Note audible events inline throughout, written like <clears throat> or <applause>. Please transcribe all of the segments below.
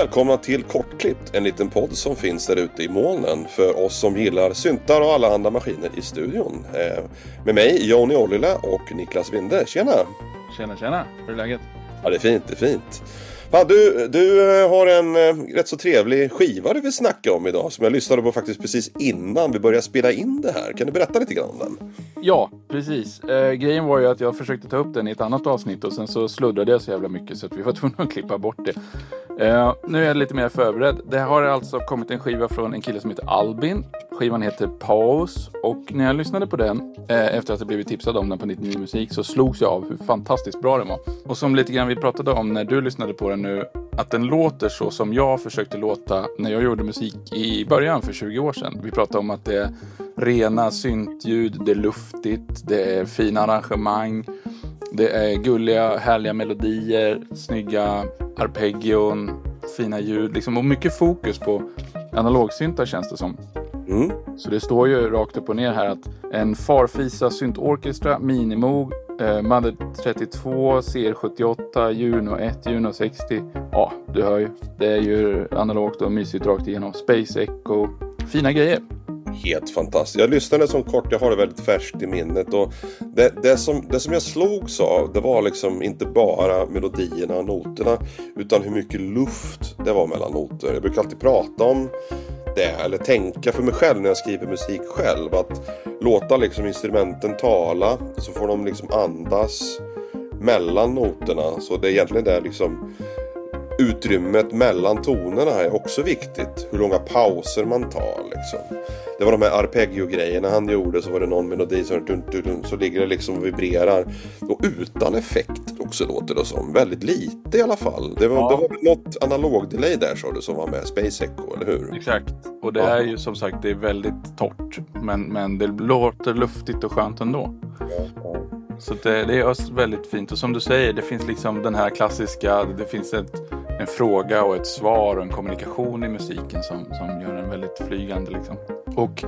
Välkomna till Kortklippt, en liten podd som finns där ute i molnen för oss som gillar syntar och alla andra maskiner i studion. Eh, med mig Jonny Ollila och Niklas Winde. Tjena! Tjena tjena, hur är läget? Ja det är fint, det är fint. Fan, du, du eh, har en eh, rätt så trevlig skiva du vill snacka om idag som jag lyssnade på faktiskt precis innan vi började spela in det här. Kan du berätta lite grann om den? Ja, precis. Eh, grejen var ju att jag försökte ta upp den i ett annat avsnitt och sen så sluddrade jag så jävla mycket så att vi var <laughs> tvungna att klippa bort det. Eh, nu är jag lite mer förberedd. Det har alltså kommit en skiva från en kille som heter Albin. Skivan heter Paus och när jag lyssnade på den eh, efter att jag blivit tipsad om den på 99 Musik så slogs jag av hur fantastiskt bra den var. Och som lite grann vi pratade om när du lyssnade på den nu, att den låter så som jag försökte låta när jag gjorde musik i början för 20 år sedan. Vi pratade om att det är rena syntljud, det är luftigt, det är fina arrangemang. Det är gulliga, härliga melodier, snygga arpeggion, fina ljud liksom, och mycket fokus på analogsyntar känns det som. Mm. Så det står ju rakt upp och ner här att en Farfisa Synt Orchestra Minimoog eh, Mother 32 CR78 Juno 1 Juno 60. Ja, du hör ju. Det är ju analogt och mysigt rakt igenom. Space Echo. Fina grejer. Helt fantastiskt. Jag lyssnade som kort, jag har det väldigt färskt i minnet. Och det, det, som, det som jag slogs av, det var liksom inte bara melodierna och noterna. Utan hur mycket luft det var mellan noter. Jag brukar alltid prata om det, eller tänka för mig själv när jag skriver musik själv. Att låta liksom instrumenten tala, så får de liksom andas mellan noterna. Så det är egentligen där liksom utrymmet mellan tonerna är också viktigt. Hur långa pauser man tar liksom. Det var de här arpeggio-grejerna han gjorde. Så var det någon melodi som dun, dun, dun, så ligger det liksom och vibrerar. Och utan effekter också låter det som. Väldigt lite i alla fall. Det var, Ja. det var något analog-delay där sa du som var med. Space Echo, eller hur? Exakt. Och det Ja. är ju som sagt det är väldigt torrt. Men, men det låter luftigt och skönt ändå. Så det, det är väldigt fint. Och som du säger, det finns liksom den här klassiska, det finns ett, en fråga och ett svar och en kommunikation i musiken som, som gör den väldigt flygande. Liksom. Och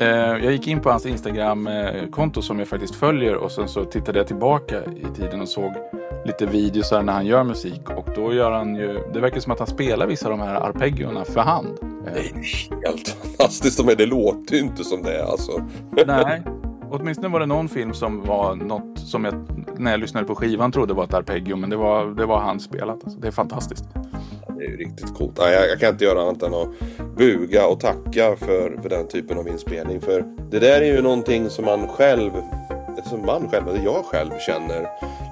eh, jag gick in på hans Instagram-konto som jag faktiskt följer och sen så tittade jag tillbaka i tiden och såg lite videos här när han gör musik. Och då gör han ju, det verkar som att han spelar vissa av de här arpeggiorna för hand. Det är helt fantastiskt. Det låter ju inte som det är alltså. Nej, åtminstone var det någon film som var något som jag när jag lyssnade på skivan trodde var ett arpeggio. Men det var, det var handspelat. Alltså, det är fantastiskt. Det är ju riktigt coolt. Nej, jag, jag kan inte göra annat än att buga och tacka för, för den typen av inspelning. För det där är ju någonting som man själv, som man själv, eller jag själv känner.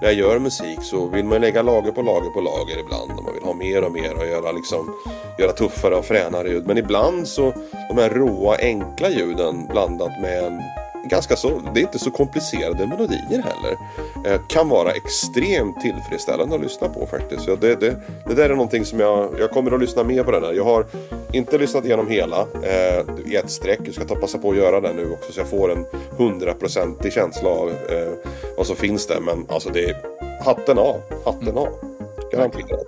När jag gör musik så vill man lägga lager på lager på lager ibland. Och man vill ha mer och mer och göra, liksom, göra tuffare och fränare ljud. Men ibland så, de här råa enkla ljuden blandat med en ganska så, det är inte så komplicerade melodier heller. Eh, kan vara extremt tillfredsställande att lyssna på faktiskt. Så det, det, det där är någonting som jag, jag kommer att lyssna mer på den här. Jag har inte lyssnat igenom hela eh, i ett streck. Jag ska ta passa på att göra det nu också så jag får en hundraprocentig känsla av eh, vad som finns där. Men alltså det är hatten av, hatten av. Garanterat.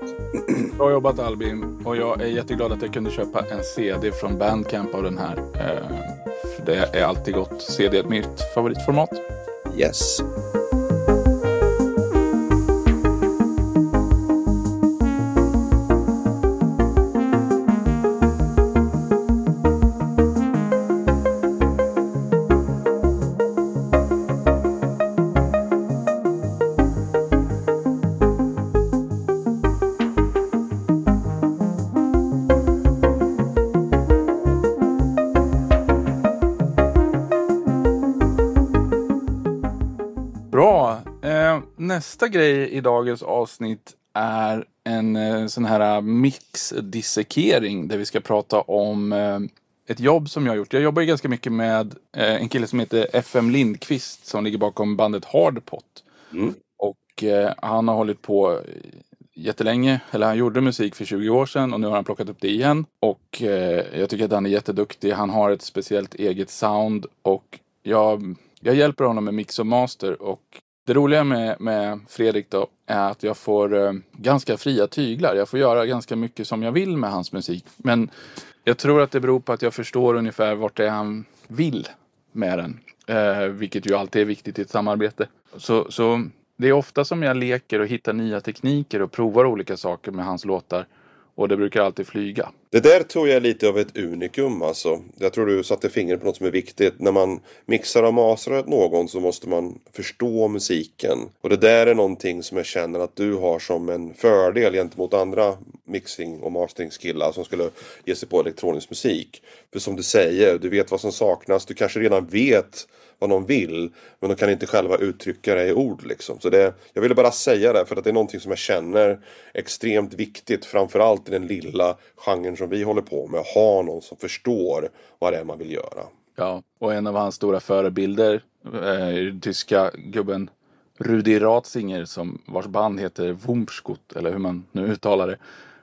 Bra jobbat Albin. Och jag är jätteglad att jag kunde köpa en CD från Bandcamp av den här. Eh, det är alltid gott. CD är mitt favoritformat. Yes. Grej i dagens avsnitt är en eh, sån här mixdissekering där vi ska prata om eh, ett jobb som jag har gjort. Jag jobbar ju ganska mycket med eh, en kille som heter FM Lindqvist som ligger bakom bandet Hardpot. Mm. Och eh, han har hållit på jättelänge, eller han gjorde musik för 20 år sedan och nu har han plockat upp det igen. Och eh, jag tycker att han är jätteduktig. Han har ett speciellt eget sound och jag, jag hjälper honom med mix och master. Och det roliga med, med Fredrik då är att jag får eh, ganska fria tyglar. Jag får göra ganska mycket som jag vill med hans musik. Men jag tror att det beror på att jag förstår ungefär vart det är han vill med den. Eh, vilket ju alltid är viktigt i ett samarbete. Så, så det är ofta som jag leker och hittar nya tekniker och provar olika saker med hans låtar. Och det brukar alltid flyga. Det där tror jag är lite av ett unikum alltså. Jag tror du satte fingret på något som är viktigt. När man mixar och masar åt någon så måste man förstå musiken. Och det där är någonting som jag känner att du har som en fördel gentemot andra mixing och masteringskillar som skulle ge sig på elektronisk musik. För som du säger, du vet vad som saknas. Du kanske redan vet vad de vill. Men de kan inte själva uttrycka det i ord liksom. Så det, jag ville bara säga det för att det är någonting som jag känner extremt viktigt. Framförallt i den lilla genren som vi håller på med. Att ha någon som förstår vad det är man vill göra. Ja, och en av hans stora förebilder eh, är den tyska gubben Rudi Ratzinger som vars band heter Wumpskott eller hur man nu uttalar det.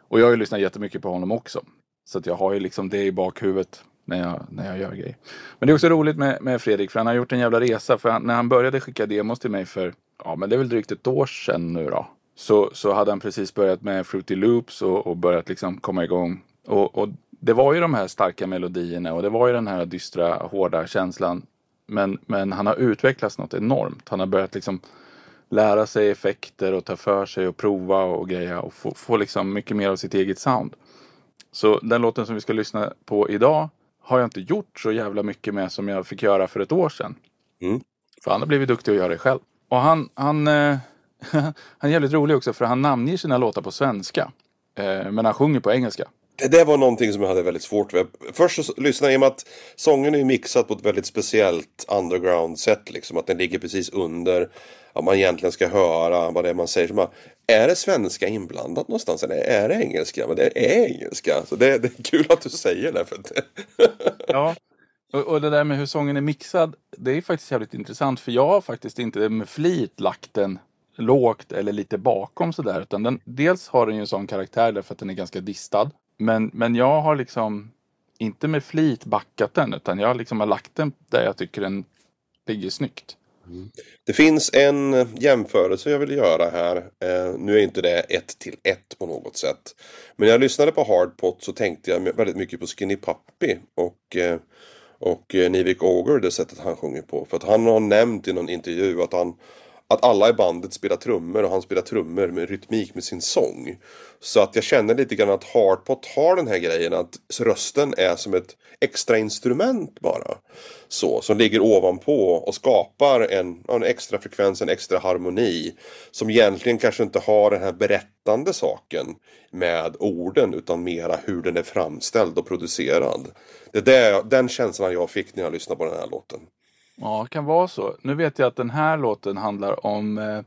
Och jag har ju lyssnat jättemycket på honom också. Så att jag har ju liksom det i bakhuvudet när jag, när jag gör grejer. Men det är också roligt med, med Fredrik för han har gjort en jävla resa. För han, när han började skicka demos till mig för, ja men det är väl drygt ett år sedan nu då. Så, så hade han precis börjat med Fruity Loops och, och börjat liksom komma igång. Och, och det var ju de här starka melodierna och det var ju den här dystra, hårda känslan. Men, men han har utvecklats något enormt. Han har börjat liksom lära sig effekter och ta för sig och prova och greja och få, få liksom mycket mer av sitt eget sound. Så den låten som vi ska lyssna på idag har jag inte gjort så jävla mycket med som jag fick göra för ett år sedan. Mm. För han har blivit duktig att göra det själv. Och han, han, eh, <laughs> han är jävligt rolig också för han namnger sina låtar på svenska. Eh, men han sjunger på engelska. Det där var någonting som jag hade väldigt svårt med. Först så lyssnade jag i och med att sången är mixad på ett väldigt speciellt underground sätt. Liksom, att den ligger precis under. Att man egentligen ska höra vad det är man säger. Så man, är det svenska inblandat någonstans eller är det engelska? Men det är engelska. Så det, det är kul att du säger det. För det. <laughs> ja, och, och, det där med hur sången är mixad. Det är faktiskt jävligt intressant. För jag har faktiskt inte med flit lagt den lågt eller lite bakom sådär. Utan den, dels har den ju en sån karaktär därför att den är ganska distad. Men, men jag har liksom inte med flit backat den utan jag liksom har lagt den där jag tycker den ligger snyggt. Mm. Det finns en jämförelse jag vill göra här. Eh, nu är inte det ett till ett på något sätt. Men när jag lyssnade på Hardpot så tänkte jag väldigt mycket på Skinny Puppy och, eh, och eh, Nivik Ogre, det sättet han sjunger på. För att han har nämnt i någon intervju att han att alla i bandet spelar trummor och han spelar trummor med rytmik med sin sång. Så att jag känner lite grann att Hardpot har den här grejen att rösten är som ett extra instrument bara. Så, som ligger ovanpå och skapar en, en extra frekvens, en extra harmoni. Som egentligen kanske inte har den här berättande saken med orden utan mera hur den är framställd och producerad. Det är den känslan jag fick när jag lyssnade på den här låten. Ja, det kan vara så. Nu vet jag att den här låten handlar om eh,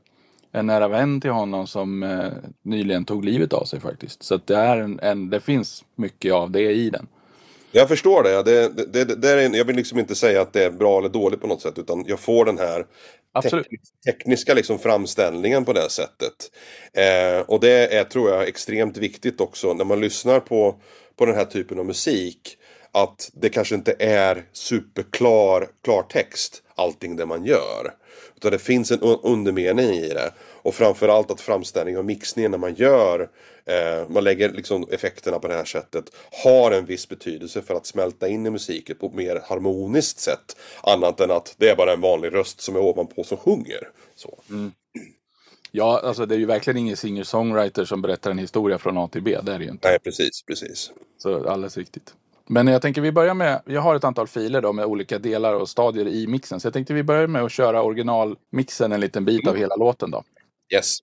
en nära vän till honom som eh, nyligen tog livet av sig faktiskt. Så det, är en, en, det finns mycket av det i den. Jag förstår det. Det, det, det, det är, jag vill liksom inte säga att det är bra eller dåligt på något sätt. Utan jag får den här tekniska, tekniska liksom framställningen på det sättet. Eh, och det är, tror jag, extremt viktigt också när man lyssnar på, på den här typen av musik att det kanske inte är superklar klartext allting det man gör. Utan det finns en undermening i det. Och framförallt att framställningen och mixningen när man gör, eh, man lägger liksom effekterna på det här sättet, har en viss betydelse för att smälta in i musiken på ett mer harmoniskt sätt. Annat än att det är bara en vanlig röst som är ovanpå som sjunger. Så. Mm. Ja, alltså det är ju verkligen ingen singer-songwriter som berättar en historia från A till B. Det är det ju inte. Nej, precis, precis. Så alldeles riktigt. Men jag tänker vi börjar med, jag har ett antal filer då med olika delar och stadier i mixen. Så jag tänkte vi börjar med att köra originalmixen en liten bit av hela låten då. Yes.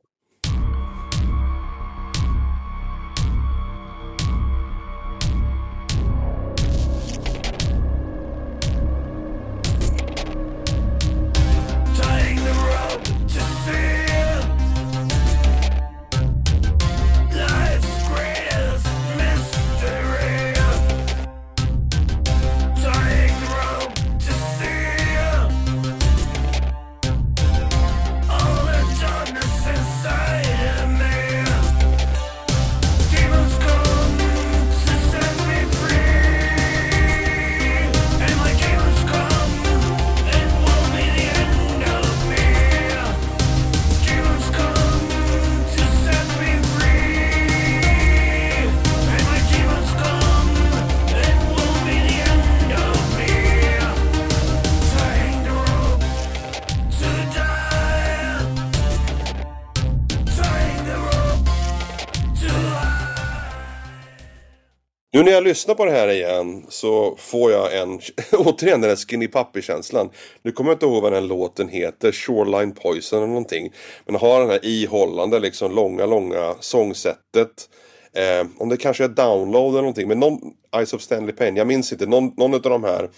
Nu när jag lyssnar på det här igen så får jag en, <laughs> återigen den där Skinny Puppy-känslan. Nu kommer jag inte ihåg vad den låten heter, Shoreline Poison eller någonting. Men har den här ihållande, liksom långa, långa sångsättet. Eh, om det kanske är Download eller någonting, men någon, Eyes of Stanley Pain, jag minns inte, någon, någon av de här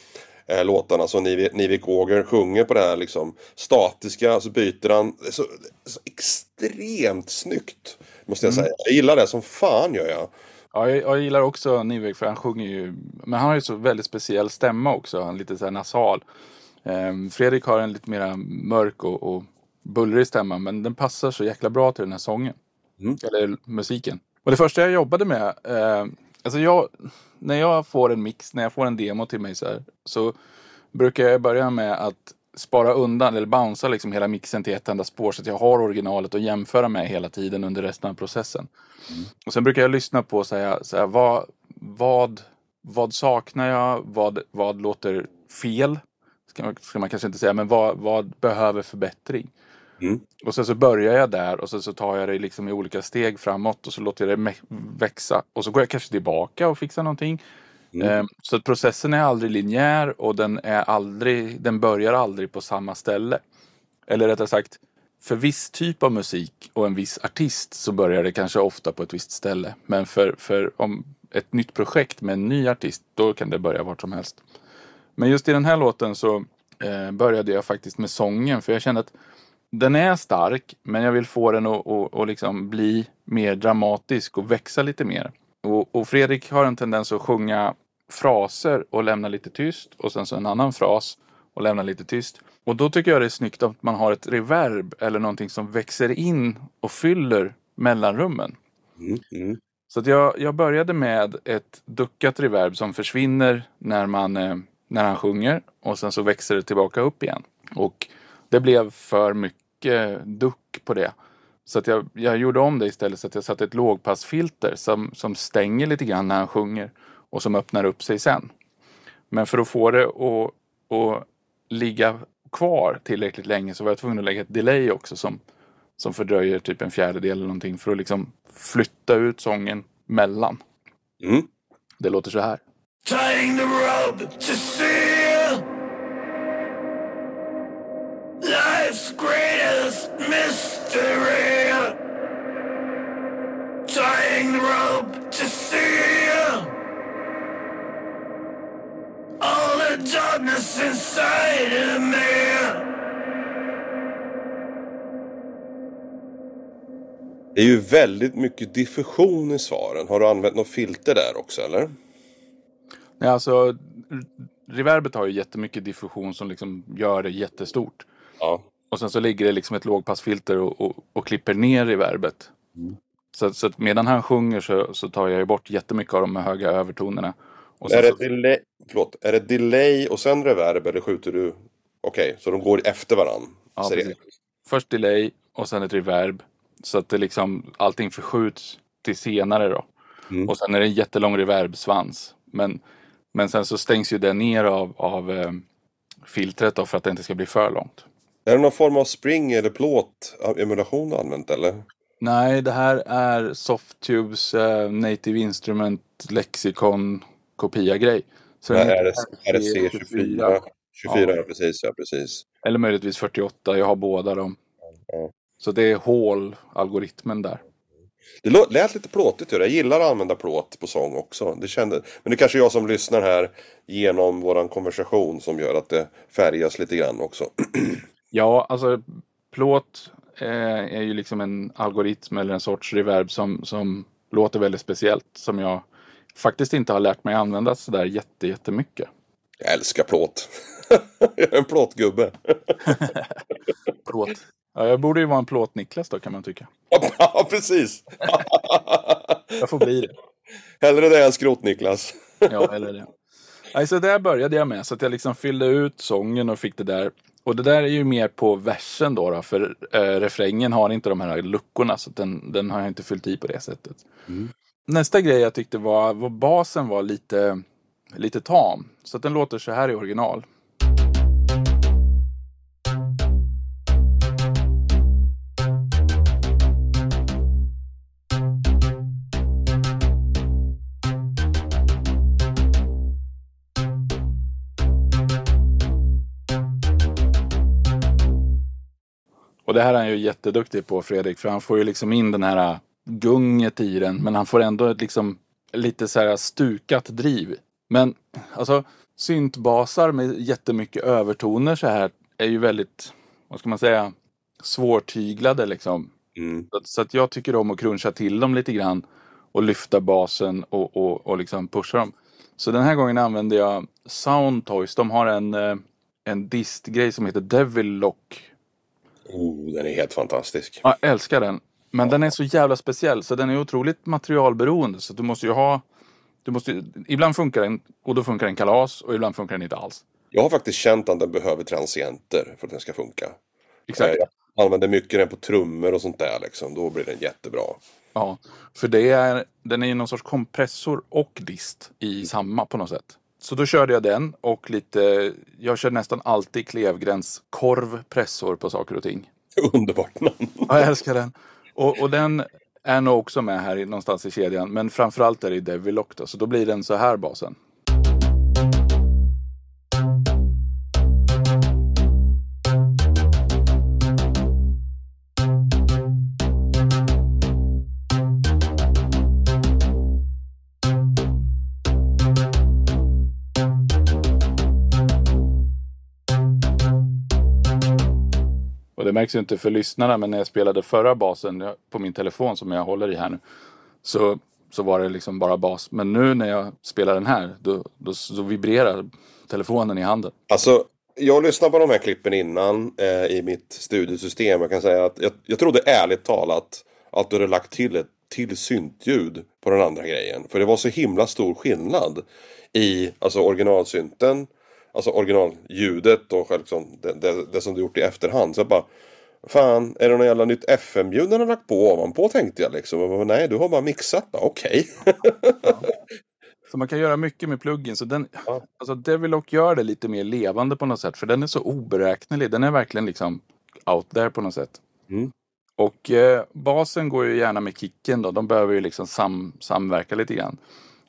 eh, låtarna som Nivik, Nivik Åger sjunger på det här liksom statiska, så byter han, så, så extremt snyggt. Måste jag säga. Jag gillar det som fan gör jag. Ja, jag, jag gillar också Nivek för han sjunger ju, men han har ju så väldigt speciell stämma också, han är lite så här nasal. Ehm, Fredrik har en lite mer mörk och, och bullrig stämma, men den passar så jäkla bra till den här sången. Mm. Eller musiken. Och det första jag jobbade med, eh, alltså jag, när jag får en mix, när jag får en demo till mig så här, så brukar jag börja med att spara undan eller bouncea liksom hela mixen till ett enda spår så att jag har originalet att jämföra med hela tiden under resten av processen. Och sen brukar jag lyssna på så här, så här, vad, vad, vad saknar jag? Vad, vad låter fel? Ska man, ska man kanske inte säga, men vad, vad behöver förbättring? Mm. Och sen så börjar jag där och sen så tar jag det liksom i olika steg framåt och så låter jag det växa. Och så går jag kanske tillbaka och fixar någonting. Mm. Ehm, så att processen är aldrig linjär och den, är aldrig, den börjar aldrig på samma ställe. Eller rättare sagt, för viss typ av musik och en viss artist så börjar det kanske ofta på ett visst ställe. Men för, för om ett nytt projekt med en ny artist, då kan det börja vart som helst. Men just i den här låten så eh, började jag faktiskt med sången för jag kände att den är stark men jag vill få den att, att, att liksom bli mer dramatisk och växa lite mer. Och, och Fredrik har en tendens att sjunga fraser och lämna lite tyst och sen så en annan fras och lämna lite tyst. Och då tycker jag det är snyggt att man har ett reverb eller någonting som växer in och fyller mellanrummen. Mm. Mm. Så jag, jag började med ett duckat reverb som försvinner när, man, eh, när han sjunger och sen så växer det tillbaka upp igen. Och det blev för mycket duck på det. Så att jag, jag gjorde om det istället så att jag satte ett lågpassfilter som, som stänger lite grann när han sjunger och som öppnar upp sig sen. Men för att få det att, att ligga kvar tillräckligt länge så var jag tvungen att lägga ett delay också som, som fördröjer typ en fjärdedel eller någonting för att liksom flytta ut sången mellan. Mm. Det låter så här. Tying the rope to seal life's greatest mystery. Tying the rope to seal all the darkness inside of me. Det är ju väldigt mycket diffusion i svaren. Har du använt något filter där också eller? Ja, alltså, reverbet har ju jättemycket diffusion som liksom gör det jättestort. Ja. Och sen så ligger det liksom ett lågpassfilter och, och, och klipper ner reverbet. Så, att- så att medan han sjunger så, så tar jag ju bort jättemycket av de höga övertonerna. Är det, så, delay, förlåt, är det delay och sen reverb eller skjuter du? Okej, så de går efter varann? Ja, först delay och sen ett reverb. Så att det liksom, allting förskjuts till senare då. Mm. Och sen är det en jättelång reverbsvans. Men, men sen så stängs ju det ner av, av eh, filtret då för att det inte ska bli för långt. Är det någon form av spring eller plåt emulation du använt eller? Nej, det här är Softtubes eh, Native Instrument Lexicon kopia-grej. Så Nej, är det, är det C24? 24, ja. precis, ja precis. Eller möjligtvis 48, jag har båda dem. Ja. Så det är hål-algoritmen där. Det lät lite plåtigt. Jag gillar att använda plåt på sång också. Det kände, men det är kanske jag som lyssnar här genom våran konversation som gör att det färgas lite grann också. <clears throat> Ja, alltså plåt eh, är ju liksom en algoritm eller en sorts reverb som, som låter väldigt speciellt. Som jag faktiskt inte har lärt mig använda sådär jätte, jättemycket. Jag älskar plåt. <laughs> jag är en plåtgubbe. <laughs> Plåt. Ja, jag borde ju vara en plåt-Niklas då kan man tycka. <laughs> ja, precis. Jag får bli det. Hellre det än skrot-Niklas. Ja, eller det. Alltså där började jag med så att jag liksom fyllde ut sången och fick det där. Och det där är ju mer på versen då, då för eh, refrängen har inte de här luckorna så den, den har jag inte fyllt i på det sättet. Nästa grej jag tyckte var, var basen var lite, lite tam. Så att den låter så här i original. Och det här är han ju jätteduktig på Fredrik, för han får ju liksom in den här gunget i den, men han får ändå ett liksom lite så här stukat driv. Men alltså syntbasar med jättemycket övertoner så här är ju väldigt, vad ska man säga, svårtyglade liksom. Mm. Så, så att jag tycker om att cruncha till dem lite grann och lyfta basen och, och, och liksom pusha dem. Så den här gången använder jag Soundtoys. De har en, eh, en distgrej som heter Devil Lock. Oh, den är helt fantastisk. Jag älskar den. Men den är så jävla speciell så den är otroligt materialberoende. Så du måste ju ha... Du måste, ibland funkar den och då funkar den kalas och ibland funkar den inte alls. Jag har faktiskt känt att den behöver transienter för att den ska funka. Exakt. Eh, Jag använder mycket den på trummor och sånt där liksom. Då blir den jättebra. Ja, för det är, den är ju någon sorts kompressor och dist i samma på något sätt. Så då körde jag den och lite, jag kör nästan alltid Klevgrens korvpressor på saker och ting. Underbart namn. Ja, jag älskar den. Och, och den är nog också med här någonstans i kedjan. Men framförallt är det i Devil Lock då, så då blir den så här basen. Märks ju inte för lyssnarna, men när jag spelade förra basen på min telefon som jag håller i här nu. Så, så var det liksom bara bas. Men nu när jag spelar den här, då, då, så vibrerar telefonen i handen. Alltså, jag lyssnade på de här klippen innan eh, i mitt studiosystem. Jag kan säga att jag, jag trodde ärligt talat att du hade lagt till ett till syntljud på den andra grejen. För det var så himla stor skillnad i alltså originalsynten, alltså originalljudet och liksom det, det, det som du gjort i efterhand. Så jag bara, fan, är det något jävla nytt FM-ljud den har lagt på ovanpå tänkte jag liksom. Nej, du har bara mixat. Okej. Så man kan göra mycket med pluggen. Så den, Ja. alltså Devilock gör det lite mer levande på något sätt. För den är så oberäknelig. Den är verkligen liksom out there på något sätt. Mm. Och eh, basen går ju gärna med kicken då. De behöver ju liksom sam, samverka lite grann.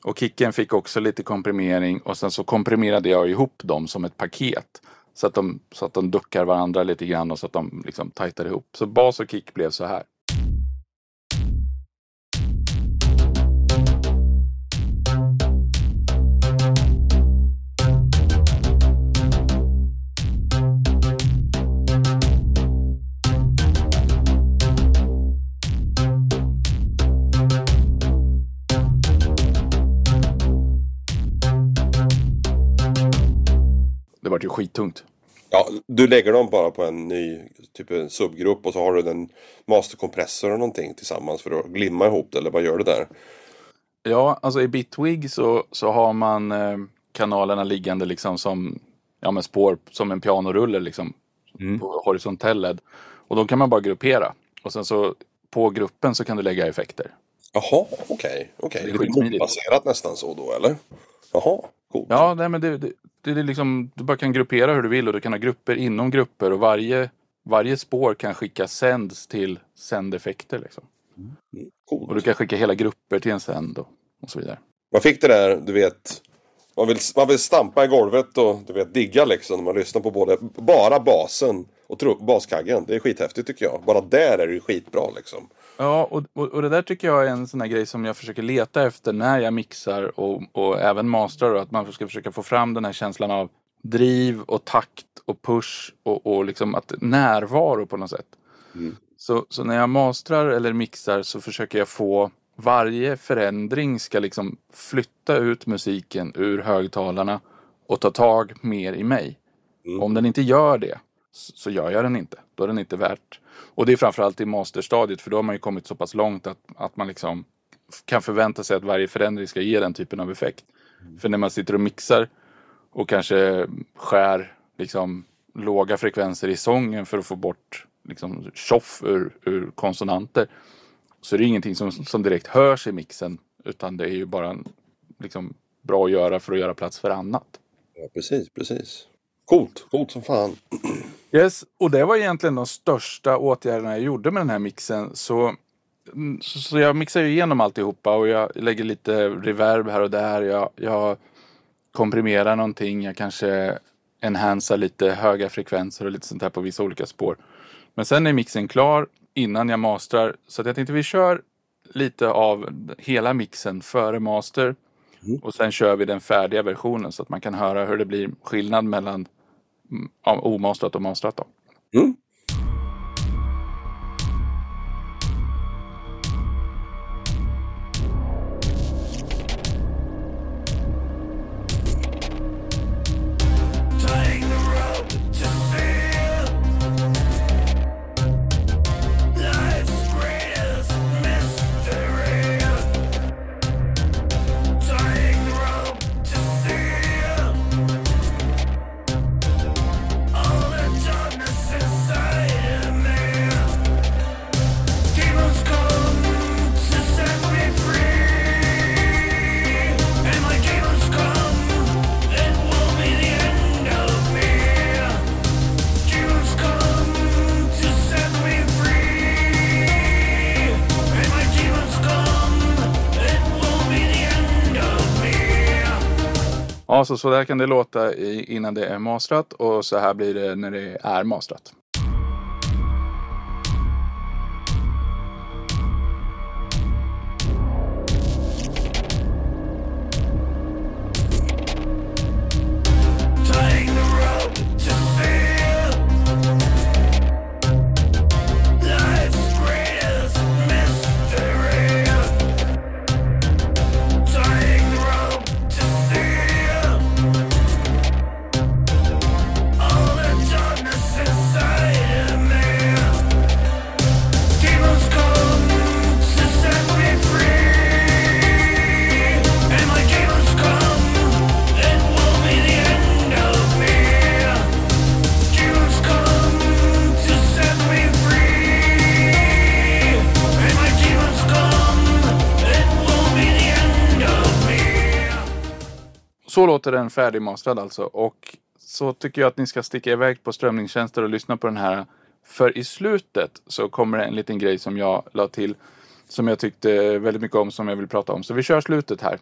Och kicken fick också lite komprimering och sen så komprimerade jag ihop dem som ett paket. Så att de, så att de duckar varandra lite grann och så att de liksom tajtar ihop. Så bas och kick blev så här. Vart ju skittungt. Ja, du lägger dem bara på en ny typ en subgrupp och så har du en masterkompressor och någonting tillsammans för att glimma ihop det. Eller vad gör du där? Ja, alltså i Bitwig så, så har man eh, kanalerna liggande liksom som ja, med spår som en pianorulle liksom på horisontell led. Och då kan man bara gruppera. Och sen så på gruppen så kan du lägga effekter. Jaha, okej. okej. Det är Lite nästan så då eller? Jaha, coolt. Ja, nej, men det, det, det är liksom, du bara kan gruppera hur du vill och du kan ha grupper inom grupper och varje, varje spår kan skicka sänds till sändeffekter. Liksom. Coolt. Och du kan skicka hela grupper till en sänd och, och så vidare. Man fick det där, du vet. Man vill, man vill stampa i golvet och du vet digga liksom när man lyssnar på både, bara basen och baskaggen. Det är skithäftigt tycker jag. Bara där är det ju skitbra liksom. Ja, och, och, och det där tycker jag är en sån här grej som jag försöker leta efter när jag mixar och, och även mastrar. Att man ska försöka få fram den här känslan av driv och takt och push och, och liksom att närvaro på något sätt. Så, så när jag mastrar eller mixar så försöker jag få varje förändring ska liksom flytta ut musiken ur högtalarna och ta tag mer i mig. Om den inte gör det så gör jag den inte. Då är den inte värt. Och det är framförallt i masterstadiet för då har man ju kommit så pass långt att, att man liksom kan förvänta sig att varje förändring ska ge den typen av effekt. För när man sitter och mixar och kanske skär liksom låga frekvenser i sången för att få bort liksom tjoff ur, ur konsonanter så är det ingenting som, som direkt hörs i mixen utan det är ju bara en, liksom, bra att göra för att göra plats för annat. Ja, precis, precis. Coolt, coolt som fan. <clears throat> Yes, och det var egentligen de största åtgärderna jag gjorde med den här mixen. Så, mm, så, så jag mixar ju igenom alltihopa och jag lägger lite reverb här och där. Jag, jag komprimerar någonting. Jag kanske enhansar lite höga frekvenser och lite sånt här på vissa olika spår. Men sen är mixen klar innan jag mastrar. Så att jag tänkte vi kör lite av hela mixen före master. Och sen kör vi den färdiga versionen så att man kan höra hur det blir skillnad mellan mm, Mm, ja, omastrat och mastrat. Då. Mm. Ja, så, så där kan det låta i, innan det är mastrat och så här blir det när det är mastrat. Så låter den färdigmastrad alltså. Och så tycker jag att ni ska sticka iväg på strömningstjänster och lyssna på den här. För i slutet så kommer det en liten grej som jag la till. Som jag tyckte väldigt mycket om, som jag vill prata om. Så vi kör slutet här.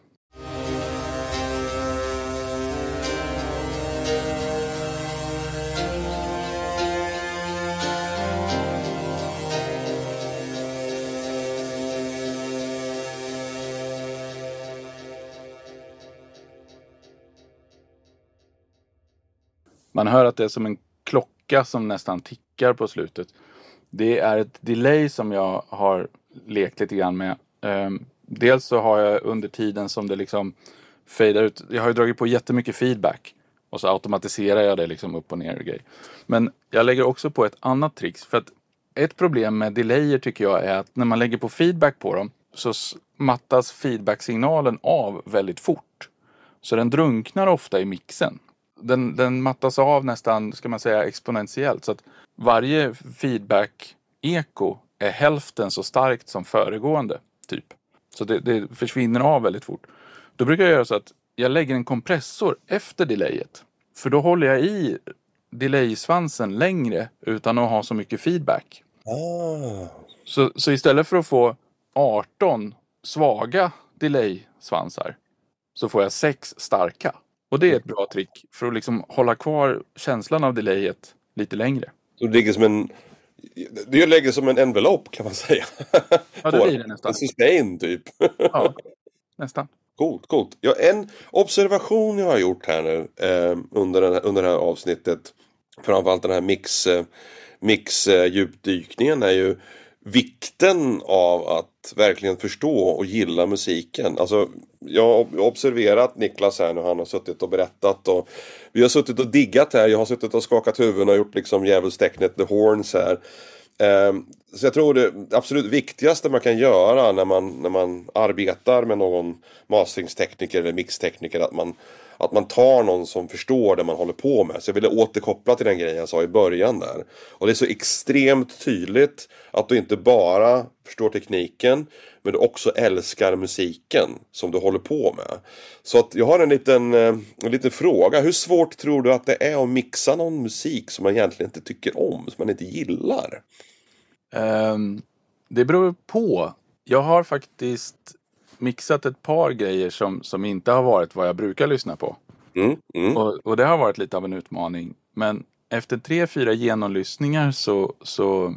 Man hör att det är som en klocka som nästan tickar på slutet. Det är ett delay som jag har lekt lite grann med. Ehm, dels så har jag under tiden som det liksom fejdar ut. Jag har ju dragit på jättemycket feedback. Och så automatiserar jag det liksom upp och ner och grejer. Men jag lägger också på ett annat trick. För att ett problem med delayer tycker jag är att när man lägger på feedback på dem så mattas feedbacksignalen av väldigt fort. Så den drunknar ofta i mixen. Den, den mattas av nästan, ska man säga, exponentiellt. Så att varje feedback-eko är hälften så starkt som föregående. typ. Så det, det försvinner av väldigt fort. Då brukar jag göra så att jag lägger en kompressor efter delayet. För då håller jag i delay-svansen längre utan att ha så mycket feedback. Ah. Så, så istället för att få 18 svaga delay-svansar så får jag 6 starka. Och det är ett bra trick för att liksom hålla kvar känslan av delayet lite längre. Så det ligger som en... Det lägger som en envelop kan man säga. <laughs> Ja, det blir det nästan. En sustain typ. <laughs> Ja, nästan. Coolt, coolt. Ja, en observation jag har gjort här nu eh, under, den här, under det här avsnittet. Framförallt den här mix, eh, mix eh, djupdykningen är ju vikten av att verkligen förstå och gilla musiken. Alltså, jag har observerat Niklas här nu, han har suttit och berättat och vi har suttit och diggat här. Jag har suttit och skakat huvuden och gjort liksom djävulstecknet, the horns här. Ehm, så jag tror det absolut viktigaste man kan göra när man, när man arbetar med någon masteringstekniker eller mixtekniker att man, att man tar någon som förstår det man håller på med. Så jag ville återkoppla till den grejen jag sa i början där. Och det är så extremt tydligt att du inte bara förstår tekniken men du också älskar musiken som du håller på med. Så att jag har en liten, eh, en liten fråga. Hur svårt tror du att det är att mixa någon musik som man egentligen inte tycker om, som man inte gillar? Um, det beror på. Jag har faktiskt mixat ett par grejer som, som inte har varit vad jag brukar lyssna på. Mm, mm. Och, och det har varit lite av en utmaning. Men efter tre, fyra genomlyssningar så, så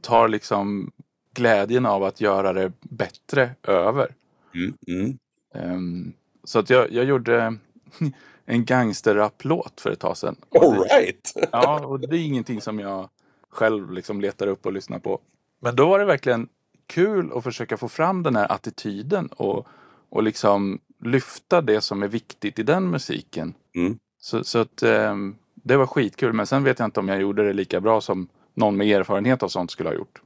tar liksom glädjen av att göra det bättre över. Mm. Ehm, så att jag, jag gjorde <laughs> en gangsterrap-låt för ett tag sedan. All right. Ja, och det är ingenting som jag själv liksom letar upp och lyssnar på. Men då var det verkligen kul att försöka få fram den här attityden och, och liksom lyfta det som är viktigt i den musiken. Mm. Så, så att ehm, det var skitkul. Men sen vet jag inte om jag gjorde det lika bra som någon med erfarenhet av sånt skulle ha gjort.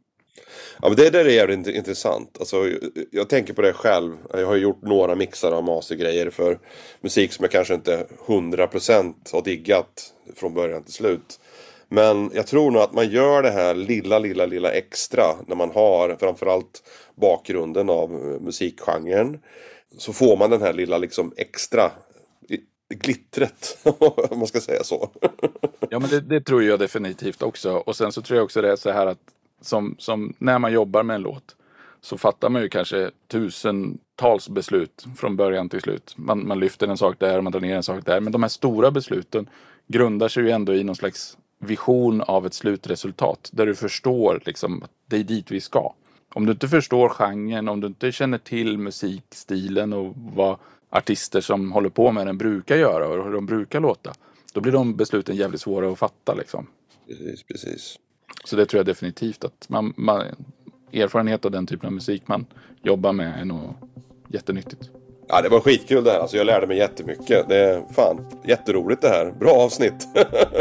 Ja, men det där är jävligt int- intressant. Alltså, jag, jag tänker på det själv. Jag har gjort några mixar av mastergrejer för musik som jag kanske inte 100% har diggat från början till slut. Men jag tror nog att man gör det här lilla, lilla, lilla extra när man har framförallt bakgrunden av eh, musikgenren. Så får man den här lilla liksom extra glittret, <laughs> om man ska säga så. <laughs> Ja, men det, det tror jag definitivt också. Och sen så tror jag också det är så här att som, som när man jobbar med en låt så fattar man ju kanske tusentals beslut från början till slut. Man, man lyfter en sak där, man drar ner en sak där. Men de här stora besluten grundar sig ju ändå i någon slags vision av ett slutresultat. Där du förstår liksom att det är dit vi ska. Om du inte förstår genren, om du inte känner till musikstilen och vad artister som håller på med den brukar göra och hur de brukar låta. Då blir de besluten jävligt svåra att fatta liksom. precis, precis. Så det tror jag definitivt att man, man, erfarenhet av den typen av musik man jobbar med är nog jättenyttigt. Ja, det var skitkul det här. Alltså, jag lärde mig jättemycket. Det är fan jätteroligt det här. Bra avsnitt.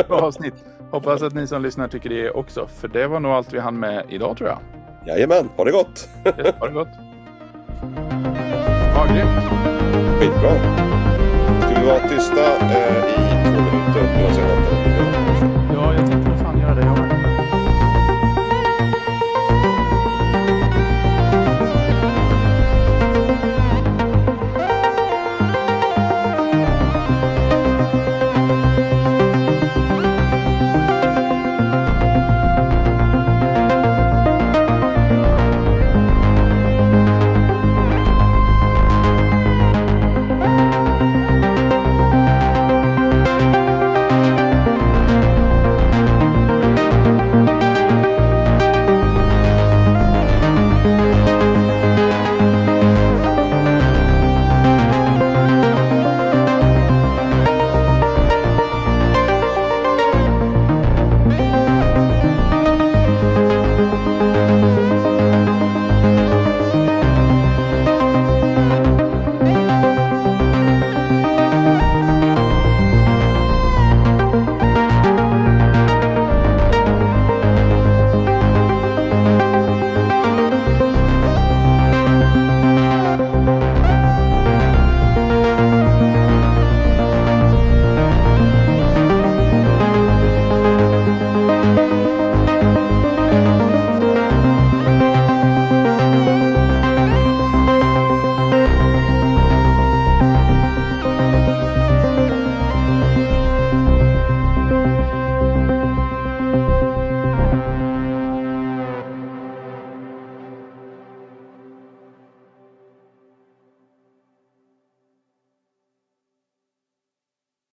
Bra avsnitt. Hoppas att ni som lyssnar tycker det också. För det var nog allt vi hann med idag tror jag. Jajamän, ha det gott. Ha det gott. Ja, grymt. Skitbra. Ska vi vara tysta eh, i två minuter? medan jag? Ja, jag tänkte nog fan göra det jag.